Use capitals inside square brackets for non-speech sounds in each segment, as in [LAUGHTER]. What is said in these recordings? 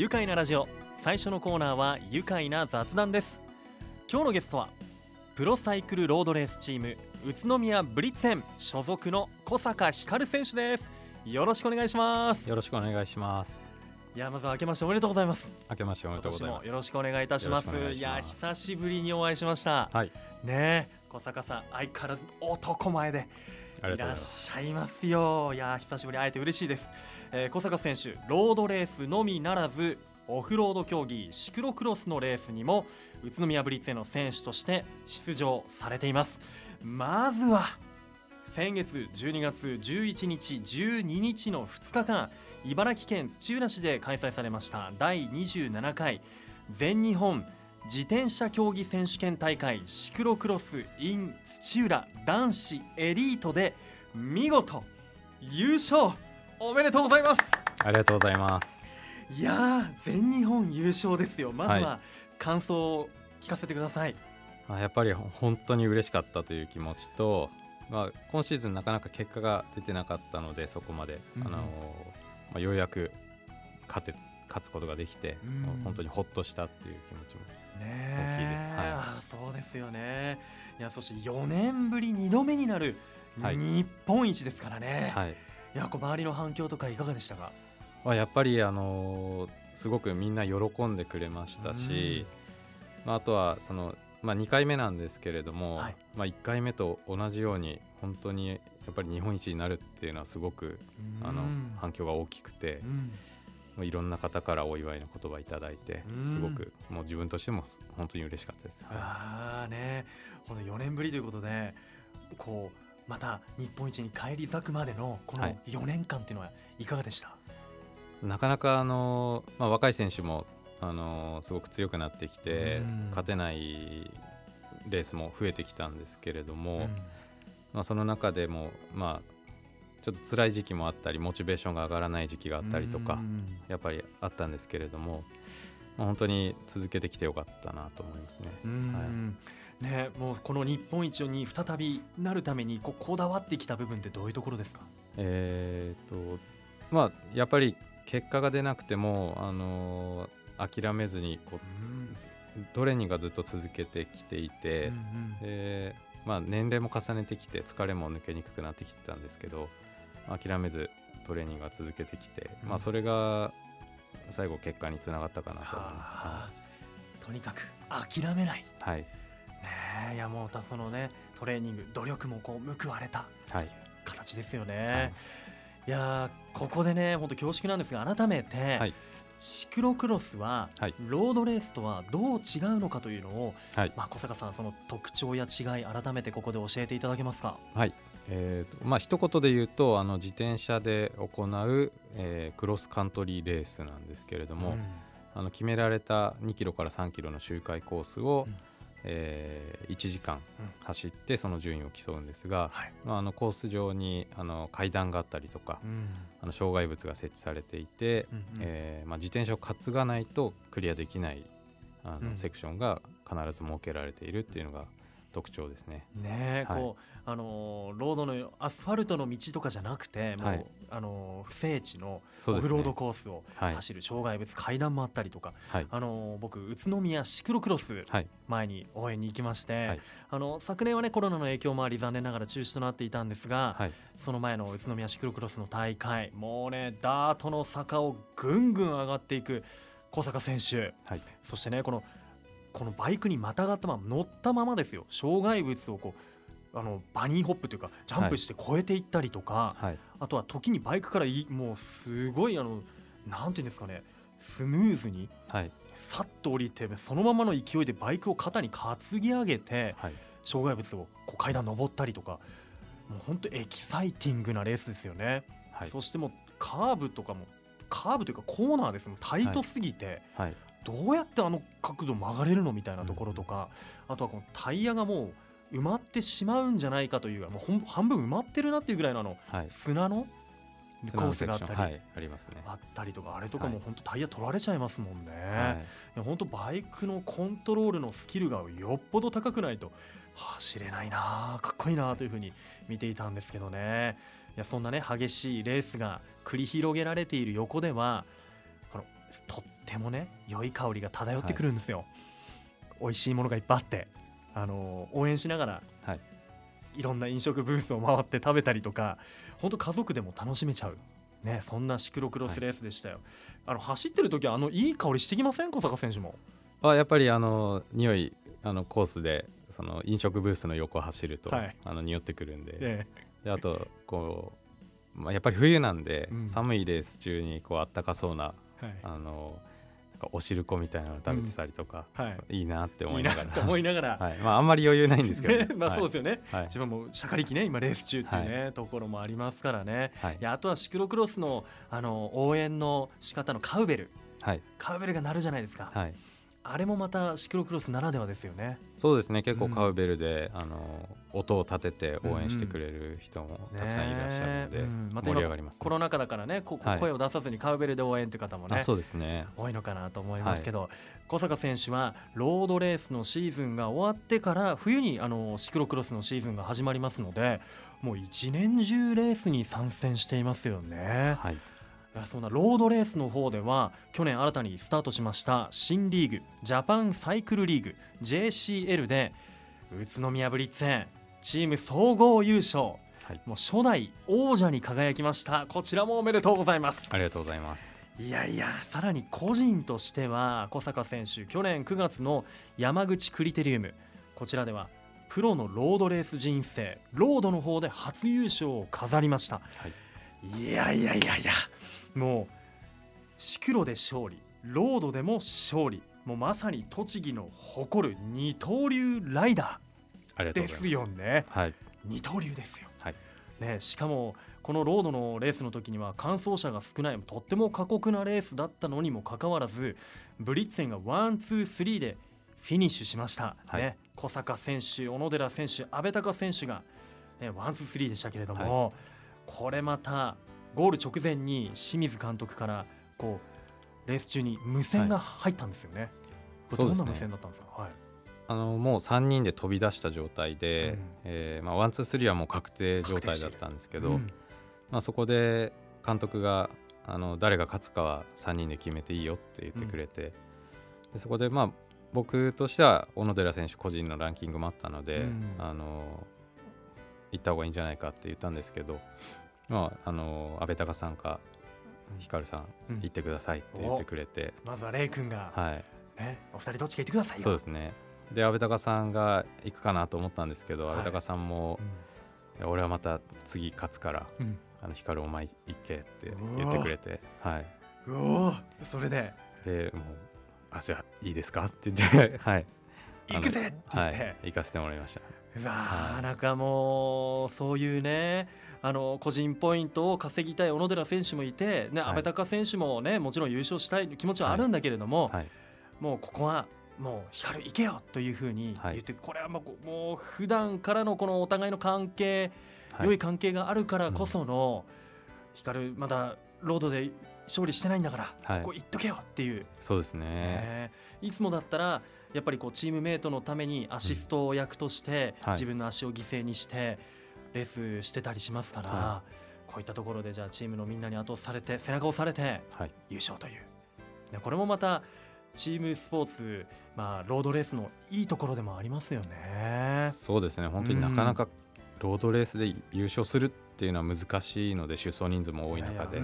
愉快なラジオ。最初のコーナーは愉快な雑談です。今日のゲストはプロサイクルロードレースチーム宇都宮ブリッツェン所属の小坂光選手です。よろしくお願いします。よろしくお願いします。いやまずは明けましておめでとうございます。明けましておめでとうございます。よろしくお願いいたします。いや久しぶりにお会いしました。はい。ね小坂さん相変わらず男前でいらっしゃいますよ。いや久しぶり会えて嬉しいです、えー、小坂選手ロードレースのみならずオフロード競技シクロクロスのレースにも宇都宮ブリッツへの選手として出場されています。まずは先月12月11日12日の2日間茨城県土浦市で開催されました第27回全日本自転車競技選手権大会シクロクロス in 土浦男子エリートで見事優勝おめでとうございます。ありがとうございます。いや全日本優勝ですよ。まずは感想を聞かせてください、はい、やっぱり本当に嬉しかったという気持ちと、まあ、今シーズンなかなか結果が出てなかったのでそこまで、うん、あのまあ、ようやく勝て勝つことができて、うん、本当にほっとしたっていう気持ちも大きいです。はい、そうですよね。いやそして4年ぶり2度目になる日本一ですからね、はい、いやこう周りの反響とかいかがでしたか？はやっぱりあのすごくみんな喜んでくれましたし、まあ、あとはその、まあ、2回目なんですけれども、はい、まあ、1回目と同じように本当にやっぱり日本一になるっていうのはすごくあの反響が大きくて。いろんな方からお祝いの言葉いただいて、すごくもう自分としても本当に嬉しかったです。あね、ほん4年ぶりということで、こうまた日本一に返り咲くまでのこの4年間っていうのはいかがでした、はい、なかなかあの、まあ、若い選手もあのすごく強くなってきて、勝てないレースも増えてきたんですけれども、まあ、その中でも、まあ、ちょっと辛い時期もあったりモチベーションが上がらない時期があったりとかやっぱりあったんですけれども、まあ、本当に続けてきてよかったなと思いますね。はい、ねもうこの日本一に再びなるためにここだわってきた部分ってどういうところですか？えーとまあ、やっぱり結果が出なくても、あの諦めずにこう、トレーニングがずっと続けてきていて、うんうん、でまあ、年齢も重ねてきて疲れも抜けにくくなってきてたんですけど諦めずトレーニングが続けてきて、うん、まあ、それが最後結果につながったかなと思います、はい、とにかく諦めない、はい、ね。いやもうそのねトレーニング努力もこう報われた形ですよね、はい、いやここでね本当恐縮なんですが改めて、はい、シクロクロスは、ロードレースとはどう違うのかというのを、はい、まあ、小坂さんその特徴や違い改めてここで教えていただけますか？はい。えーとまあ一言で言うとあの自転車で行う、えー、クロスカントリーレースなんですけれども、うん、あの決められた2キロから3キロの周回コースを、うんえー、1時間走ってその順位を競うんですが、はい、まあ、あのコース上にあの階段があったりとか、うん、あの障害物が設置されていて、うんうん、えー、まあ、自転車を担がないとクリアできないあの、セクションが必ず設けられているっていうのが特徴ですね。ね、はい、こうあのロードのアスファルトの道とかじゃなくて、もう、はい、あの不整地のオフロードコースを走る障害物、階段もあったりとか、はい、あの僕宇都宮シクロクロス前に応援に行きまして、あの昨年はねコロナの影響もあり残念ながら中止となっていたんですが、その前の宇都宮シクロクロスの大会もうねダートの坂をぐんぐん上がっていく小坂選手、そしてねこのこのバイクにまたがったまま乗ったままですよ。障害物をこうあのバニーホップというかジャンプして越えていったりとか、はい、あとは時にバイクからいもうすごいあのなんていうんですかねスムーズに、はい、さっと降りてそのままの勢いでバイクを肩に担ぎ上げて、はい、障害物をこう階段登ったりとかもう本当エキサイティングなレースですよね。はい、そしてもカーブとかもカーブというかコーナーですもタイトすぎて、はい、どうやってあの角度曲がれるのみたいなところとか、あとはこのタイヤがもう埋まってしまうんじゃないかというもう半分埋まってるなっていうぐらいのあの、砂のコースがあったり、はい、ありますね。あったりとかあれとかも本当タイヤ取られちゃいますもんね、はい、本当バイクのコントロールのスキルがよっぽど高くないと走れないなかっこいいなというふうに見ていたんですけどね。いやそんなね激しいレースが繰り広げられている横ではこのとってもね良い香りが漂ってくるんですよ、はい、美味しいものがいっぱいあってあの応援しながら、はい、いろんな飲食ブースを回って食べたりとか本当家族でも楽しめちゃう。ね、そんなシクロクロスレースでしたよ、はい、あの走ってる時はあのいい香りしてきません？小坂選手も。あやっぱりあの匂いあのコースでその飲食ブースの横を走ると、はい、あの匂ってくるんで。ええ、であとこう、まあ、やっぱり冬なんで、うん、寒いレース中にこうあったかそうな、はい、あのお汁粉みたいなの食べてたりとか、うん。はい、いいなって思いながら。思いながら、はい。まあ、あんまり余裕ないんですけど、ね、[LAUGHS] まあそうですよね、はい、自分もしゃかりきね今レース中っていうね、はい、ところもありますからね、はい、いやあとはシクロクロスのあの応援の仕方のカウベル、はい、カウベルが鳴るじゃないですか、はい、あれもまたシクロクロスならではですよね。そうですね。結構カウベルで、うん、あの音を立てて応援してくれる人もたくさんいらっしゃるので、盛り上がります、ね、コロナ禍だからねこ声を出さずにカウベルで応援という方もねそうですね。多いのかなと思いますけど、はい、小坂選手はロードレースのシーズンが終わってから冬にあのシクロクロスのシーズンが始まりますのでもう一年中レースに参戦していますよね。はいそんなロードレースの方では去年新たにスタートしました新リーグジャパンサイクルリーグ JCL で宇都宮ブリッツェンチーム総合優勝、はい、もう初代王者に輝きました。こちらもおめでとうございます。ありがとうございます。いやいやさらに個人としては小坂選手去年9月の山口クリテリウム。こちらではプロのロードレース人生ロードの方で初優勝を飾りました、はい、いやいやいやいやもうシクロで勝利。ロードでも勝利。もうまさに栃木の誇る二刀流ライダーですよね、はい、二刀流ですよ、はい、ね、しかもこのロードのレースの時には完走者が少ないとっても過酷なレースだったのにもかかわらずブリッツェンがワンツースリーでフィニッシュしました、はい、ね、小坂選手小野寺選手阿部隆選手が、ね、ワンツースリーでしたけれども、はい、これまたゴール直前に清水監督からこうレース中に無線が入ったんですよね。はい、どんな無線だったんですか？はい。あのもう3人で飛び出した状態で、うん、えー、まあ、ワンツースリーはもう確定状態だったんですけど、うん、まあ、そこで監督があの誰が勝つかは3人で決めていいよって言ってくれて、うん、でそこでまあ僕としては小野寺選手個人のランキングもあったので、あの行った方がいいんじゃないかって言ったんですけど、まあ、あの安倍隆さんか光さん、行ってくださいって言ってくれて。まずはレイ君が、はい。ね、お二人どっちか行ってくださいそうですね。で安倍隆さんが行くかなと思ったんですけど、はい、安倍隆さんも、うん、俺はまた次勝つから、うん、あの光お前行けって言ってくれてはい。おおそれで。でもうあじゃあいいですか？って言って [LAUGHS] はい。行くぜって言って、はい、行かせてもらいました。うわ、はい、なんかもうそういうねあの個人ポイントを稼ぎたい小野寺選手もいて、ね、阿部隆選手もねもちろん優勝したい気持ちはあるんだけれども、はい。はい、もうここはもう光行けよというふうに言って、はい、これはもうもう普段からのこのお互いの関係、良い関係があるからこその、うん、光まだロードで勝利してないんだから、ここ行っとけよっていう。そうですね、えー、いつもだったらやっぱりこうチームメートのためにアシスト役として、自分の足を犠牲にして、レースしてたりしますから、はい、こういったところでじゃあチームのみんなに後押されて背中を押されて優勝という、はい、これもまたチームスポーツ、まあ、ロードレースのいいところでもありますよね。そうですね。本当になかなかロードレースで優勝するっていうのは難しいので出走人数も多い中で、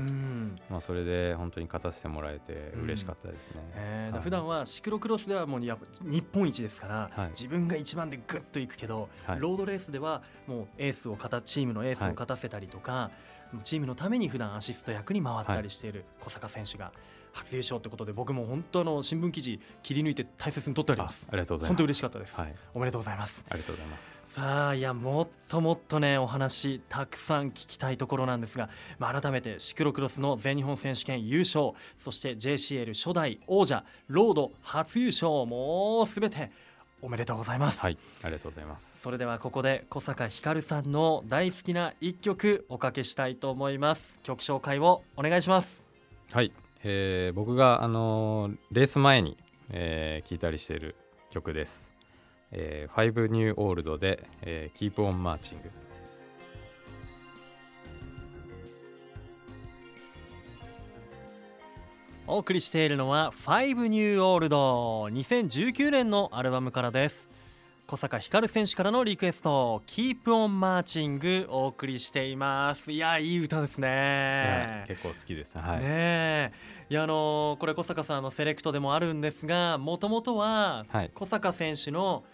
まあ、それで本当に勝たせてもらえて嬉しかったですね、うん。えーはい、普段はシクロクロスではもうや日本一ですから、はい、自分が一番でぐっといくけど、はい、ロードレースではもうエースをチームのエースを勝たせたりとか、チームのために普段アシスト役に回ったりしている小坂選手が。初優勝ということで僕も本当の新聞記事切り抜いて大切に取っております。ありがとうございます。本当嬉しかったです、はい、おめでとうございます。ありがとうございます。さあいやもっともっとねお話たくさん聞きたいところなんですが、まあ、改めてシクロクロスの全日本選手権優勝そして JCL 初代王者ロード初優勝もうすべておめでとうございます。はいありがとうございます。それではここで小坂ひかるさんの大好きな一曲おかけしたいと思います。曲紹介をお願いします。はいえー、僕が、あのー、レース前に、えー、聞いたりしている曲です。えー、ファイブニューオールドで、えー、Keep on Marching。お送りしているのは「5ニューオールド」2019年のアルバムからです小坂光選手からのリクエスト「Keep on Marching」お送りしています。いやいい歌ですね。結構好きです、はい、ねいやあのこれ小坂さんのセレクトでもあるんですがもともとは小坂選手の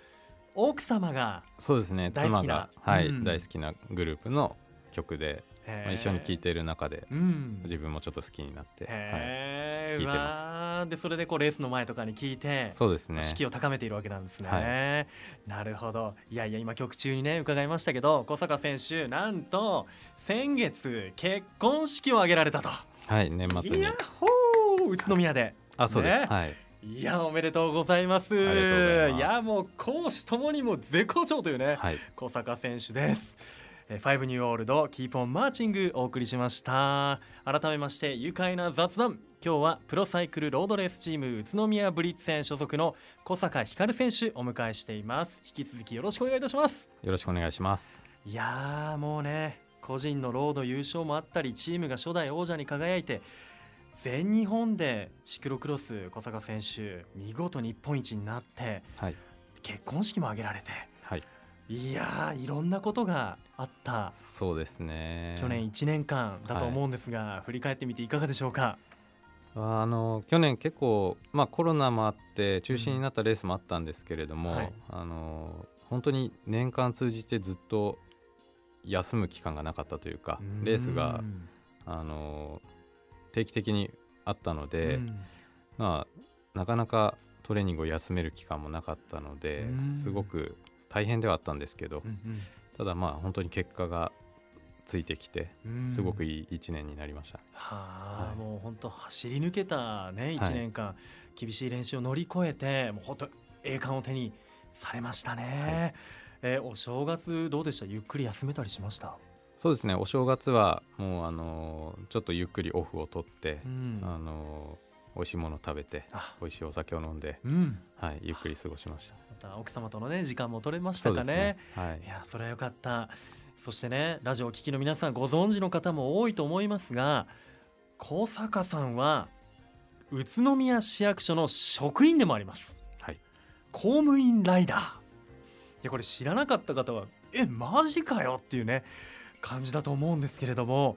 奥様がそうですね。妻が、はい、うん、大好きなグループの曲でまあ、一緒に聴いている中で、うん、自分もちょっと好きになって、はい、聞いてます。でそれでこうレースの前とかに聞いてそうですね。士気を高めているわけなんですね、はい、なるほど。いやいや今曲中にね伺いましたけど小坂選手なんと先月結婚式を挙げられたと。はい年末に。いやほー。宇都宮で。あそうです、ね、はい。いやおめでとうございます。いやもう攻守ともにも絶好調というね、はい、小坂選手です。5ニューオールドキープオンマーチングお送りしました。改めまして愉快な雑談。今日はプロサイクルロードレースチーム宇都宮ブリッツ戦所属の小坂光選手お迎えしています。引き続きよろしくお願いいたします。よろしくお願いします。いやもうね個人のロード優勝もあったりチームが初代王者に輝いて全日本でシクロクロス小坂選手見事日本一になって、はい、結婚式も挙げられて、はい、いやいろんなことがあったそうですね。去年1年間だと思うんですが、はい、振り返ってみていかがでしょうか？あの去年結構、まあ、コロナもあって中止になったレースもあったんですけれども、うんはい、あの本当に年間通じてずっと休む期間がなかったというかレースがあの定期的にあったので、まあ、なかなかトレーニングを休める期間もなかったのですごく大変ではあったんですけど、うんうん、ただまあ本当に結果がついてきてすごくいい1年になりました、はあ、はい、もう本当走り抜けたね1年間、はい、厳しい練習を乗り越えてもう本当栄冠を手にされましたね、はい、えー、お正月どうでした？ゆっくり休めたりしました？そうですね。お正月はもうあのちょっとゆっくりオフを取って、うん、あの美味しいものを食べて美味しいお酒を飲んで、うん、はい、ゆっくり過ごしました。また奥様とのね時間も取れましたかね、ね、はい、いやそれはよかった。そしてねラジオを聴きの皆さんご存知の方も多いと思いますが高坂さんは宇都宮市役所の職員でもあります、はい、公務員ライダー。いやこれ知らなかった方はえマジかよっていうね感じだと思うんですけれども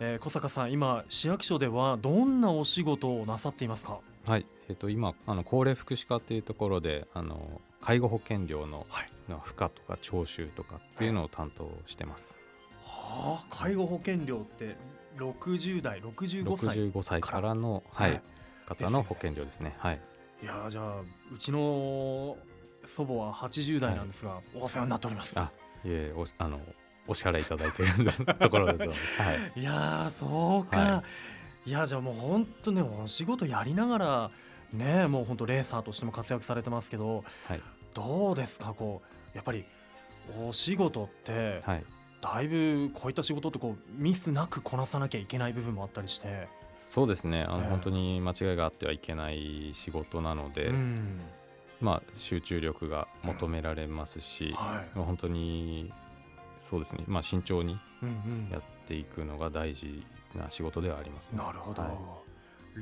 えー、小坂さん、今、市役所ではどんなお仕事をなさっていますか？はい、えっ、ー、と、今、あの高齢福祉課っていうところで、あの介護保険料の、はい、の付加とか徴収とかっていうのを担当してます。はあ、介護保険料って60代、65歳65歳から？の、はい、方の保険料ですね。はい。いやじゃあうちの祖母は80代なんですが、はい、お世話になっております。あ、いえおあのお支払いいただいている [LAUGHS] ところだと思います。はい、いやそうか、はい、いやじゃあもう本当ねお仕事やりながらねもう本当レーサーとしても活躍されてますけど、はい、どうですかこうやっぱりお仕事って、はい、だいぶこういった仕事ってこうミスなくこなさなきゃいけない部分もあったりして。そうですね。あの、えー、本当に間違いがあってはいけない仕事なので、うん、まあ、集中力が求められますし、うん。はい、本当にそうですね、まあ、慎重にやっていくのが大事な仕事ではあります、ね、なるほど、はい、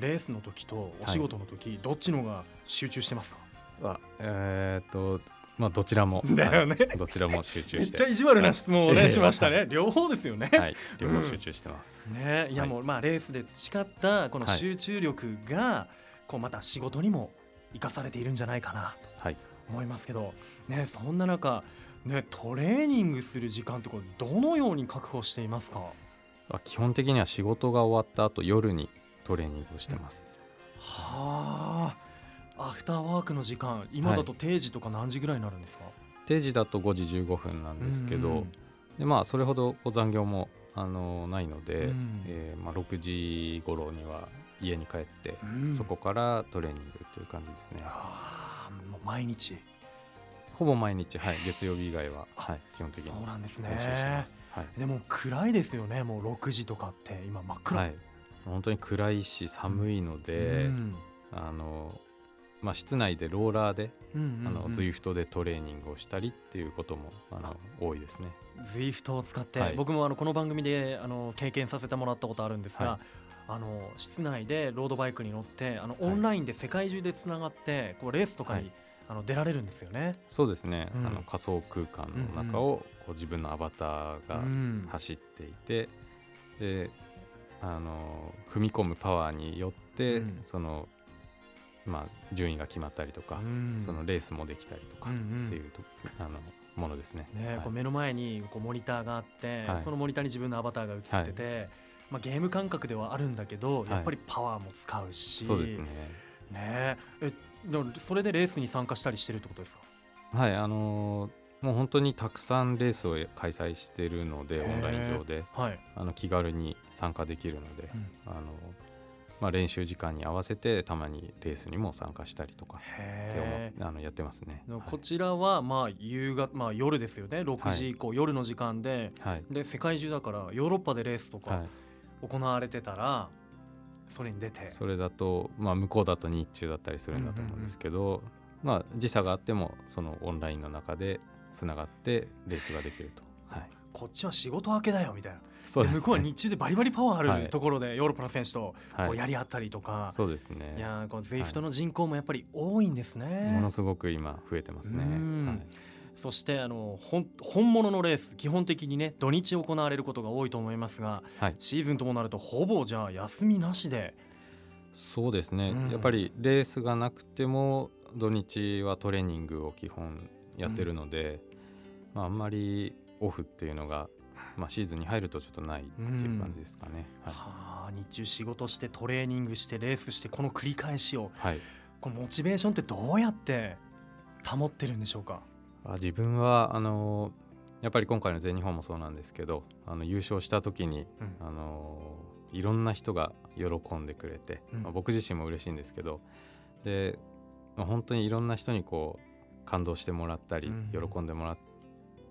レースの時とお仕事の時、はい、どっちのが集中してますか？あえー、っとまあどちらも。[LAUGHS] だよね、はい、どちらも集中して。[LAUGHS] めっちゃ意地悪な質問をね、しましたね。両方ですよね。はい。両方集中してます、うん、ねいやもうまあレースで培ったこの集中力がこうまた仕事にも生かされているんじゃないかなと思いますけどねそんな中ね、トレーニングする時間ってこれどのように確保していますか？基本的には仕事が終わった後夜にトレーニングをしてます、うん、はあ。アフターワークの時間今だと定時とか何時ぐらいになるんですか、はい、定時だと5時15分なんですけど、うんうん、でまあ、それほど残業もあのないので、うん、えー、まあ、6時頃には家に帰って、うん、そこからトレーニングという感じですね。毎日ほぼ毎日、はい、月曜日以外は、はい、基本的にそうなんですね、はい、でも暗いですよね。もう6時とかって今真っ暗、はい、本当に暗いし寒いので、うん、あのまあ、室内でローラーで、うんうんうん、あの ZWIFT でトレーニングをしたりっていうこともあの多いですね。ZWIFT を使って、はい、僕もあのこの番組であの経験させてもらったことあるんですが、はい。あの室内でロードバイクに乗ってあのオンラインで世界中でつながって、こうレースとかに、あの出られるんですよね。そうですね、うん、あの仮想空間の中をこう自分のアバターが走っていて、うん、であの踏み込むパワーによって、うん、そのまあ、順位が決まったりとか、そのレースもできたりとかっていうと、あのものですね。ね、はい、こう目の前にこうモニターがあって、はい、そのモニターに自分のアバターが映ってて、はい、まあ、ゲーム感覚ではあるんだけど、やっぱりパワーも使うし、そうですねね。えそれでレースに参加したりしてるってことですか？はいあのー、もう本当にたくさんレースを開催しているのでオンライン上で、はい、あの気軽に参加できるので、うん、あのまあ、練習時間に合わせてたまにレースにも参加したりとかって思あのやってますね。こちらはまあ夕方、まあ、夜ですよね。6時以降、はい、夜の時間で,、はい、で世界中だからヨーロッパでレースとか行われてたら、それに出て。それだと、まあ、向こうだと日中だったりするんだと思うんですけど、まあ、時差があってもそのオンラインの中でつながってレースができると。はい、こっちは仕事明けだよみたいな。そう、ね、向こうは日中でバリバリパワーあるところでヨーロッパの選手とこうやり合ったりとか、はい、そうですね。いやこうゼイフトの人口もやっぱり多いんですね、ものすごく今増えてますね、はい、そしてあの本本物のレース基本的にね土日行われることが多いと思いますが、はい、シーズンともなるとほぼじゃあ休みなしで。そうですね、うん、やっぱりレースがなくても土日はトレーニングを基本やってるので、うん、まあ、あんまりオフっていうのがまあ、シーズンに入るとちょっとないっていう感じですかね。うん、はあ、日中仕事してトレーニングしてレースしてこの繰り返しを、はい、このモチベーションってどうやって保ってるんでしょうか？あ自分はあのやっぱり今回の全日本もそうなんですけどあの優勝した時に、うん、あのいろんな人が喜んでくれて、うん、まあ、僕自身も嬉しいんですけどで、まあ、本当にいろんな人にこう感動してもらったり、喜んでもらっ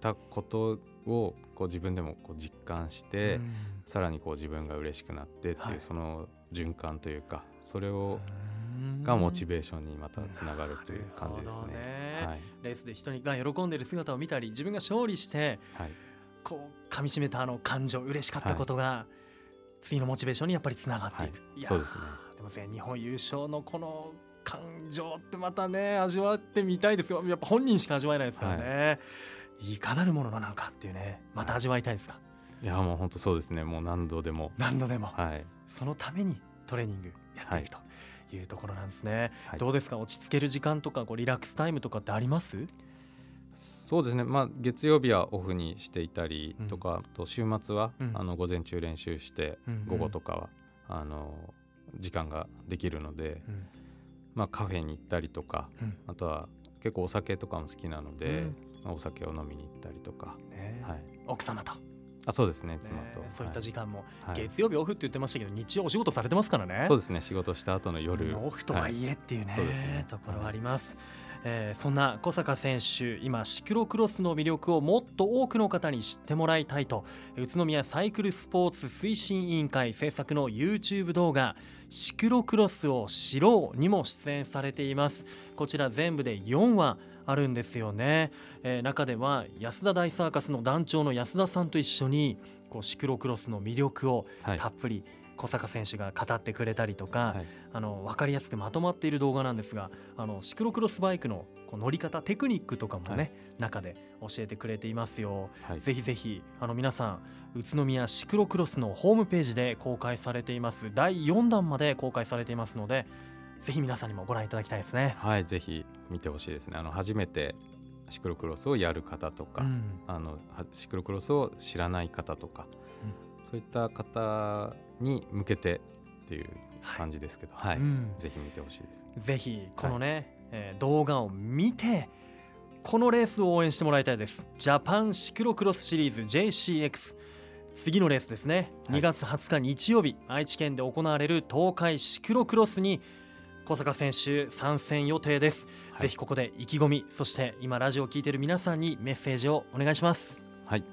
たことをこう自分でもこう実感して、うん、さらにこう自分が嬉しくなってっていう、その循環というかそれをがモチベーションにまたつながるという感じですね。ね。はい、レースで人が喜んでる姿を見たり自分が勝利して、はい、こう噛みしめたあの感情嬉しかったことが、はい、次のモチベーションにやっぱりつながっていく。い。そうですね。でも全日本優勝のこの感情ってまたね味わってみたいですよ。やっぱ本人しか味わえないですからね。い。かなるものなのかっていうね。また味わいたいですか？い。やもう本当そうですね。もう何度でも。何度でも、はい、そのためにトレーニングやっていくと。いうところなんですね、はい、どうですか？落ち着ける時間とかこうリラックスタイムとかってあります？そうですね、まあ、月曜日はオフにしていたりとか、うん、と週末は、うん、あの午前中練習して、うん、午後とかはあの時間ができるので、まあ、カフェに行ったりとか、あとは結構お酒とかも好きなので、お酒を飲みに行ったりとか、ね。はい、奥様とあそうですね妻と、ね、そういった時間も、はい、月曜日オフって言ってましたけど日中お仕事されてますからね。そうですね仕事した後の夜。オフとはいえっていうねはい、ね。ところあります、えー、そんな小坂選手今シクロクロスの魅力をもっと多くの方に知ってもらいたいと宇都宮サイクルスポーツ推進委員会制作の YouTube 動画シクロクロスを知ろうにも出演されています。こちら全部で4話あるんですよね、えー、中では安田大サーカスの団長の安田さんと一緒にこうシクロクロスの魅力をたっぷり小坂選手が語ってくれたりとか、はい、あの分かりやすくまとまっている動画なんですがあのシクロクロスバイクのこう乗り方テクニックとかもね、はい、中で教えてくれていますよ、はい、ぜひぜひあの皆さん宇都宮シクロクロスのホームページで公開されています。第4弾まで公開されていますのでぜひ皆さんにもご覧いただきたいですね。はいぜひ見てほしいですね。あの初めてシクロクロスをやる方とか、うん、あのシクロクロスを知らない方とか、うん、そういった方に向けてっていう感じですけど、はい、はい。うん、ぜひ見てほしいです。ぜひこのね、はい、えー、動画を見てこのレースを応援してもらいたいです。ジャパンシクロクロスシリーズ JCX 次のレースですね、はい、2月20日日曜日愛知県で行われる東海シクロクロスに小坂選手参戦予定です、はい、ぜひここで意気込みそして今ラジオを聞いている皆さんにメッセージをお願いします。はい、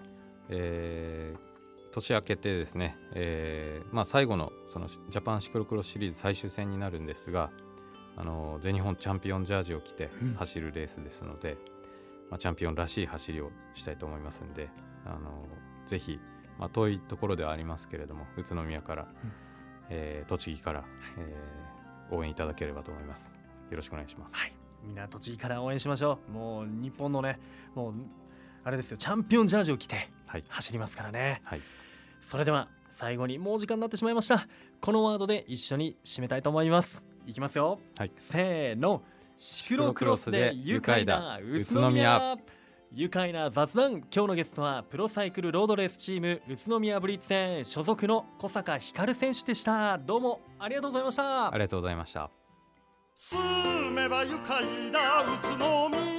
えー、年明けてですね、えーまあ、最後のそのジャパンシクロクロスシリーズ最終戦になるんですがあの全日本チャンピオンジャージを着て走るレースですので、うん、まあ、チャンピオンらしい走りをしたいと思いますんであのぜひ、まあ、遠いところではありますけれども宇都宮から、うん。えー、栃木から、えー、応援いただければと思います。よろしくお願いします、はい、みんな栃木から応援しましょう。もう日本のねもうあれですよ。チャンピオンジャージを着て走りますからね、はい、それでは最後にもう時間になってしまいました。このワードで一緒に締めたいと思います。いきますよ、はい、せーの。シクロクロスで愉快な宇都宮愉快な雑談今日のゲストはプロサイクルロードレースチーム宇都宮ブリッツ戦所属の小坂光選手でした。どうもありがとうございました。ありがとうございました。住めば愉快な宇都宮